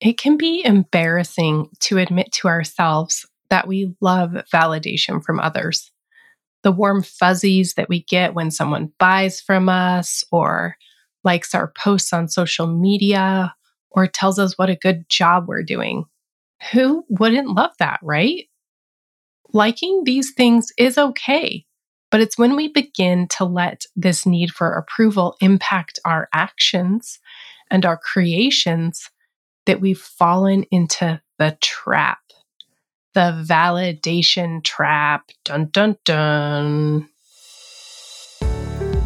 It can be embarrassing to admit to ourselves that we love validation from others. The warm fuzzies that we get when someone buys from us or likes our posts on social media or tells us what a good job we're doing. Who wouldn't love that, right? Liking these things is okay, but it's when we begin to let this need for approval impact our actions and our creations that we've fallen into the trap. The validation trap. Dun dun dun.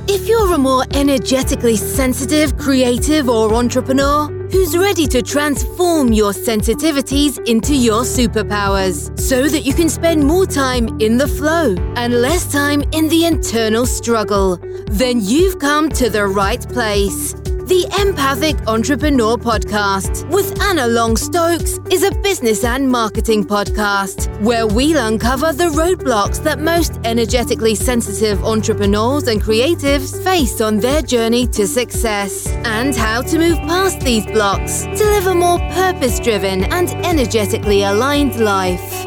If you're a more energetically sensitive, creative, or entrepreneur who's ready to transform your sensitivities into your superpowers so that you can spend more time in the flow and less time in the internal struggle, then you've come to the right place. The Empathic Entrepreneur Podcast with Anna Long Stokes is a business and marketing podcast where we'll uncover the roadblocks that most energetically sensitive entrepreneurs and creatives face on their journey to success and how to move past these blocks to live a more purpose driven and energetically aligned life.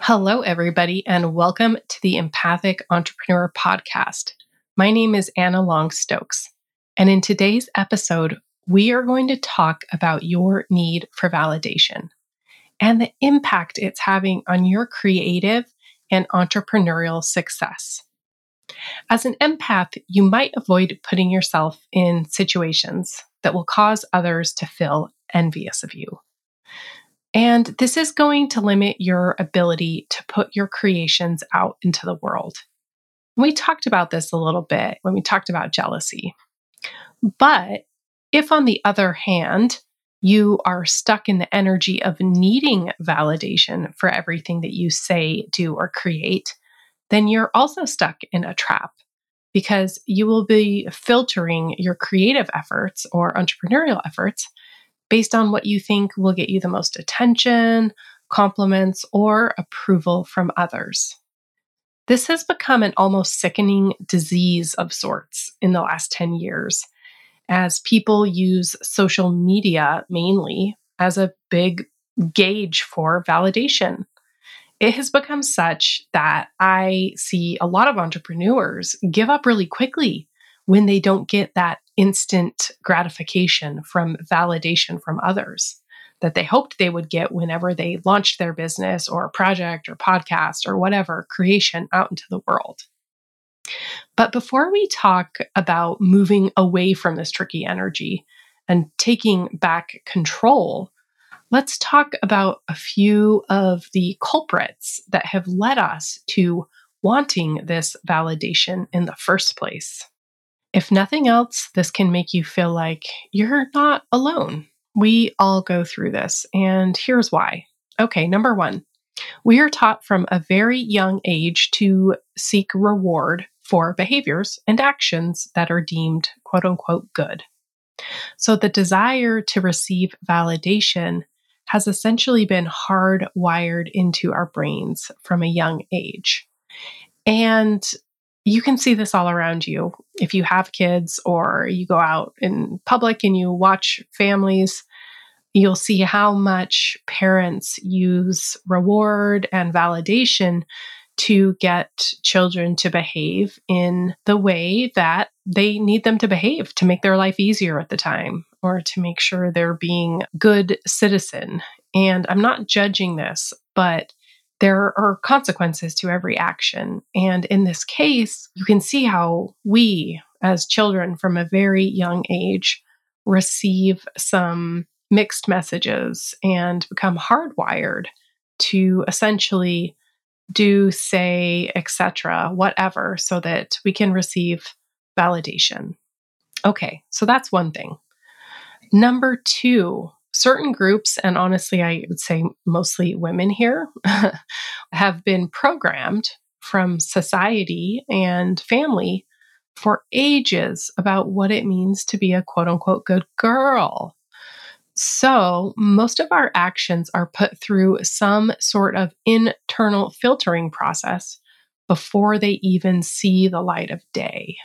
Hello, everybody, and welcome to the Empathic Entrepreneur Podcast. My name is Anna Long Stokes, and in today's episode, we are going to talk about your need for validation and the impact it's having on your creative and entrepreneurial success. As an empath, you might avoid putting yourself in situations that will cause others to feel envious of you. And this is going to limit your ability to put your creations out into the world. We talked about this a little bit when we talked about jealousy. But if, on the other hand, you are stuck in the energy of needing validation for everything that you say, do, or create, then you're also stuck in a trap because you will be filtering your creative efforts or entrepreneurial efforts based on what you think will get you the most attention, compliments, or approval from others. This has become an almost sickening disease of sorts in the last 10 years as people use social media mainly as a big gauge for validation. It has become such that I see a lot of entrepreneurs give up really quickly when they don't get that instant gratification from validation from others that they hoped they would get whenever they launched their business or project or podcast or whatever creation out into the world. But before we talk about moving away from this tricky energy and taking back control, let's talk about a few of the culprits that have led us to wanting this validation in the first place. If nothing else, this can make you feel like you're not alone. We all go through this, and here's why. Okay, number one, we are taught from a very young age to seek reward for behaviors and actions that are deemed quote unquote good. So the desire to receive validation has essentially been hardwired into our brains from a young age. And you can see this all around you. If you have kids or you go out in public and you watch families, you'll see how much parents use reward and validation to get children to behave in the way that they need them to behave to make their life easier at the time or to make sure they're being good citizen. And I'm not judging this, but there are consequences to every action. And in this case, you can see how we, as children from a very young age, receive some mixed messages and become hardwired to essentially do, say, etc., whatever, so that we can receive validation. Okay, so that's one thing. Number two, certain groups, and honestly, I would say mostly women here, have been programmed from society and family for ages about what it means to be a quote unquote good girl. So, most of our actions are put through some sort of internal filtering process before they even see the light of day.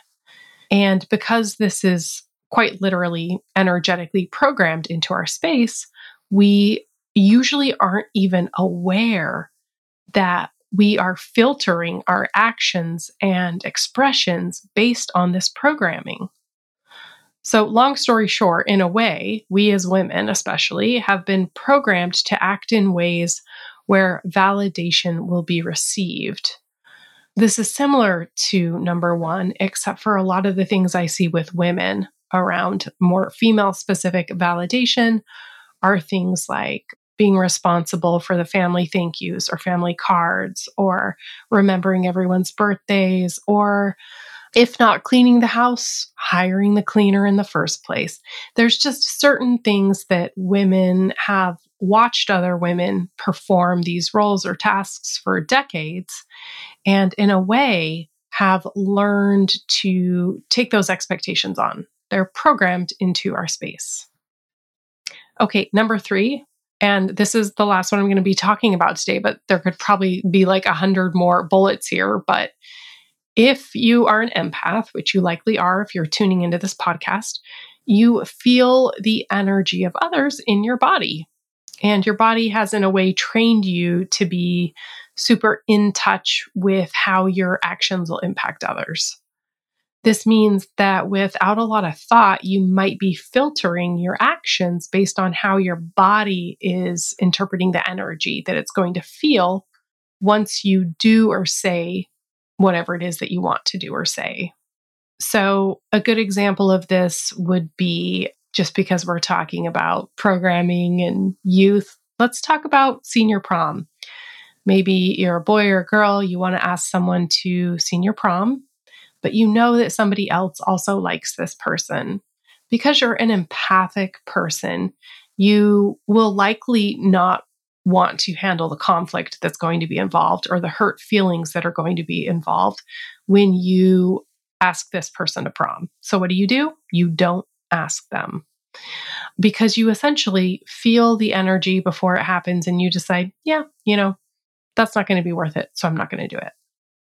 And because this is quite literally energetically programmed into our space, we usually aren't even aware that we are filtering our actions and expressions based on this programming. So, long story short, in a way, we as women, especially, have been programmed to act in ways where validation will be received. This is similar to number one, except for a lot of the things I see with women around more female specific validation are things like being responsible for the family thank yous or family cards or remembering everyone's birthdays or if not cleaning the house, hiring the cleaner in the first place. There's just certain things that women have watched other women perform these roles or tasks for decades, and in a way, have learned to take those expectations on. They're programmed into our space. Okay, number three, and this is the last one I'm going to be talking about today, but there could probably be like a hundred more bullets here. But if you are an empath, which you likely are if you're tuning into this podcast, you feel the energy of others in your body. And your body has, in a way, trained you to be super in touch with how your actions will impact others. This means that without a lot of thought, you might be filtering your actions based on how your body is interpreting the energy that it's going to feel once you do or say whatever it is that you want to do or say. So, a good example of this would be just because we're talking about programming and youth, let's talk about senior prom. Maybe you're a boy or a girl, you want to ask someone to senior prom but you know that somebody else also likes this person. Because you're an empathic person, you will likely not want to handle the conflict that's going to be involved or the hurt feelings that are going to be involved when you ask this person to prom. So, what do you do? You don't ask them because you essentially feel the energy before it happens and you decide, yeah, you know, that's not going to be worth it. So, I'm not going to do it.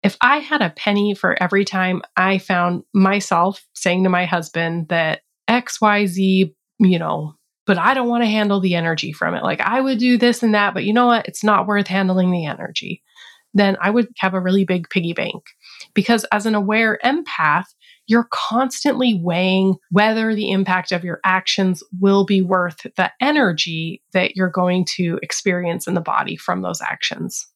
If I had a penny for every time I found myself saying to my husband that XYZ, you know, but I don't want to handle the energy from it. Like I would do this and that, but you know what? It's not worth handling the energy. Then I would have a really big piggy bank. Because as an aware empath, you're constantly weighing whether the impact of your actions will be worth the energy that you're going to experience in the body from those actions.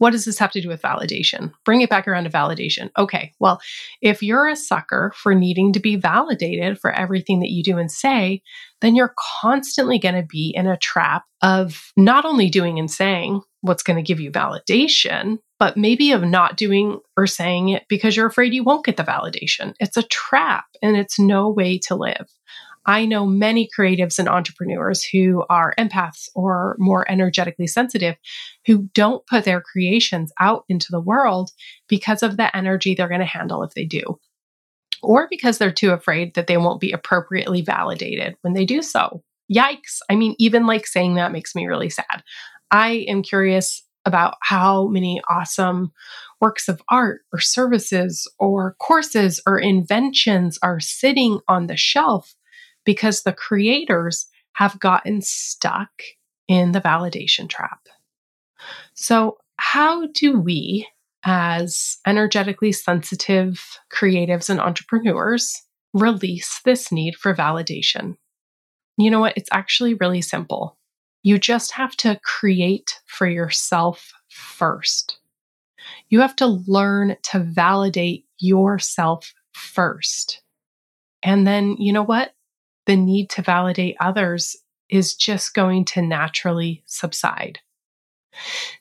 What does this have to do with validation? Bring it back around to validation. Okay, well, if you're a sucker for needing to be validated for everything that you do and say, then you're constantly going to be in a trap of not only doing and saying what's going to give you validation, but maybe of not doing or saying it because you're afraid you won't get the validation. It's a trap and it's no way to live. I know many creatives and entrepreneurs who are empaths or more energetically sensitive who don't put their creations out into the world because of the energy they're going to handle if they do, or because they're too afraid that they won't be appropriately validated when they do so. Yikes. I mean, even like saying that makes me really sad. I am curious about how many awesome works of art or services or courses or inventions are sitting on the shelf because the creators have gotten stuck in the validation trap. So, how do we, as energetically sensitive creatives and entrepreneurs, release this need for validation? You know what? It's actually really simple. You just have to create for yourself first. You have to learn to validate yourself first. And then, you know what? The need to validate others is just going to naturally subside.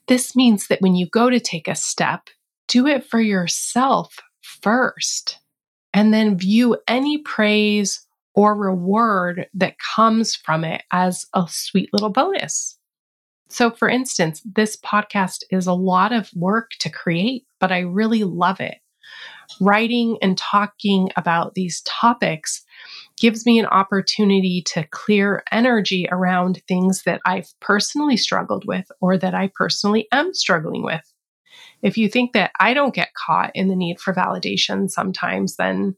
This means that when you go to take a step, do it for yourself first, and then view any praise or reward that comes from it as a sweet little bonus. So, for instance, this podcast is a lot of work to create, but I really love it. Writing and talking about these topics gives me an opportunity to clear energy around things that I've personally struggled with or that I personally am struggling with. If you think that I don't get caught in the need for validation sometimes, then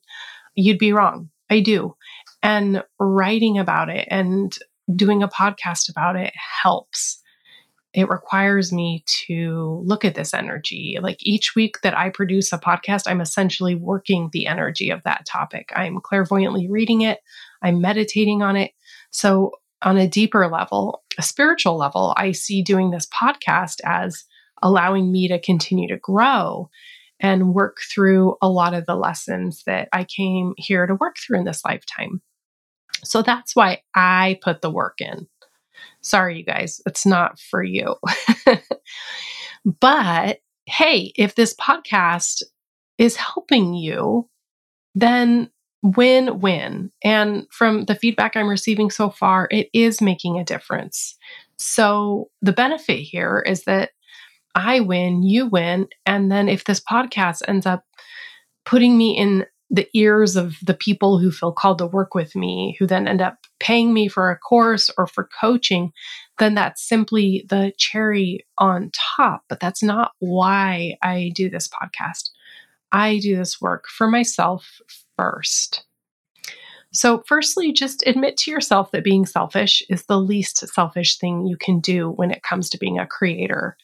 you'd be wrong. I do. And writing about it and doing a podcast about it helps. It requires me to look at this energy. Like each week that I produce a podcast, I'm essentially working the energy of that topic. I'm clairvoyantly reading it, I'm meditating on it. So, on a deeper level, a spiritual level, I see doing this podcast as allowing me to continue to grow and work through a lot of the lessons that I came here to work through in this lifetime. So that's why I put the work in. Sorry, you guys, it's not for you. but hey, if this podcast is helping you, then win win. And from the feedback I'm receiving so far, it is making a difference. So the benefit here is that I win, you win. And then if this podcast ends up putting me in the ears of the people who feel called to work with me, who then end up paying me for a course or for coaching, then that's simply the cherry on top. But that's not why I do this podcast. I do this work for myself first. So, firstly, just admit to yourself that being selfish is the least selfish thing you can do when it comes to being a creator.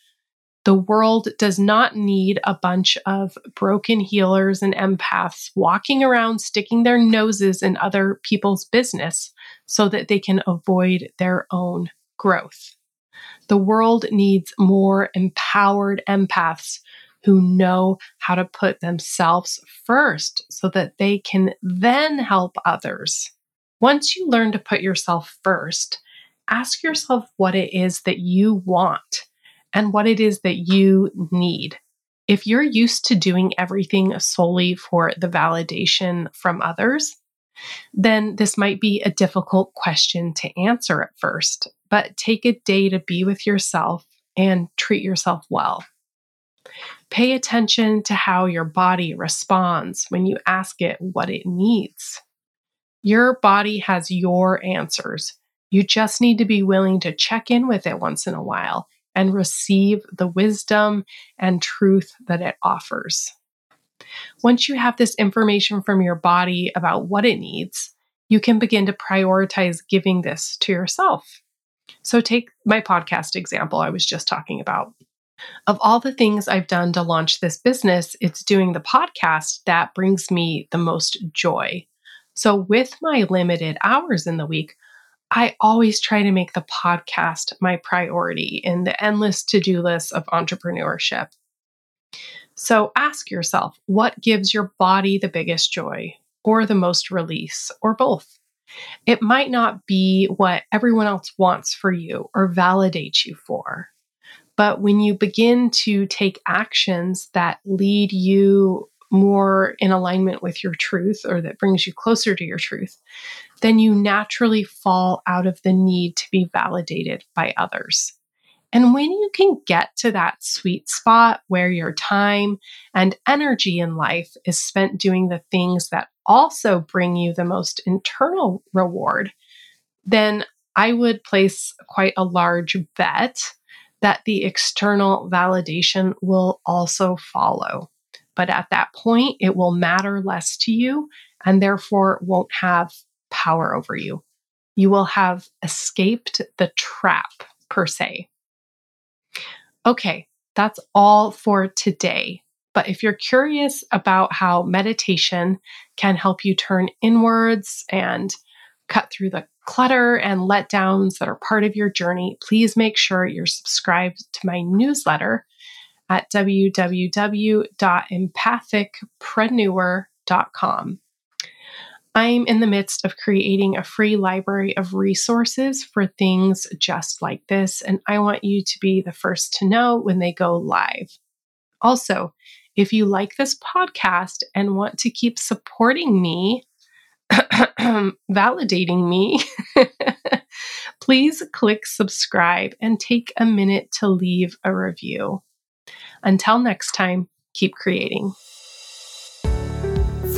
The world does not need a bunch of broken healers and empaths walking around sticking their noses in other people's business so that they can avoid their own growth. The world needs more empowered empaths who know how to put themselves first so that they can then help others. Once you learn to put yourself first, ask yourself what it is that you want and what it is that you need. If you're used to doing everything solely for the validation from others, then this might be a difficult question to answer at first. But take a day to be with yourself and treat yourself well. Pay attention to how your body responds when you ask it what it needs. Your body has your answers. You just need to be willing to check in with it once in a while and receive the wisdom and truth that it offers. Once you have this information from your body about what it needs, you can begin to prioritize giving this to yourself. So, take my podcast example I was just talking about. Of all the things I've done to launch this business, it's doing the podcast that brings me the most joy. So, with my limited hours in the week, I always try to make the podcast my priority in the endless to do list of entrepreneurship. So ask yourself what gives your body the biggest joy, or the most release, or both. It might not be what everyone else wants for you or validates you for. But when you begin to take actions that lead you more in alignment with your truth or that brings you closer to your truth, then you naturally fall out of the need to be validated by others. And when you can get to that sweet spot where your time and energy in life is spent doing the things that also bring you the most internal reward, then I would place quite a large bet that the external validation will also follow. But at that point, it will matter less to you and therefore won't have power over you. You will have escaped the trap, per se. Okay, that's all for today. But if you're curious about how meditation can help you turn inwards and cut through the clutter and letdowns that are part of your journey, please make sure you're subscribed to my newsletter at www.empathicpreneur.com. I'm in the midst of creating a free library of resources for things just like this, and I want you to be the first to know when they go live. Also, if you like this podcast and want to keep supporting me, validating me, please click subscribe and take a minute to leave a review. Until next time, keep creating.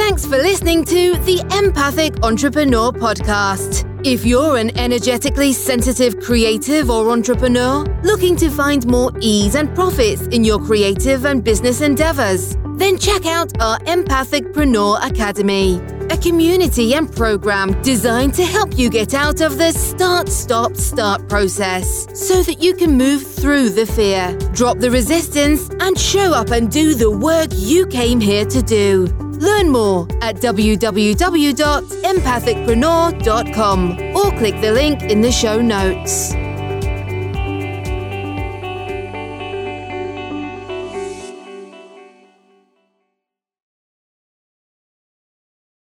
Thanks for listening to the Empathic Entrepreneur Podcast. If you're an energetically sensitive creative or entrepreneur looking to find more ease and profits in your creative and business endeavors, then check out our Empathicpreneur Academy, a community and program designed to help you get out of the start, stop, start process so that you can move through the fear, drop the resistance, and show up and do the work you came here to do. Learn more at www.empathicpreneur.com or click the link in the show notes.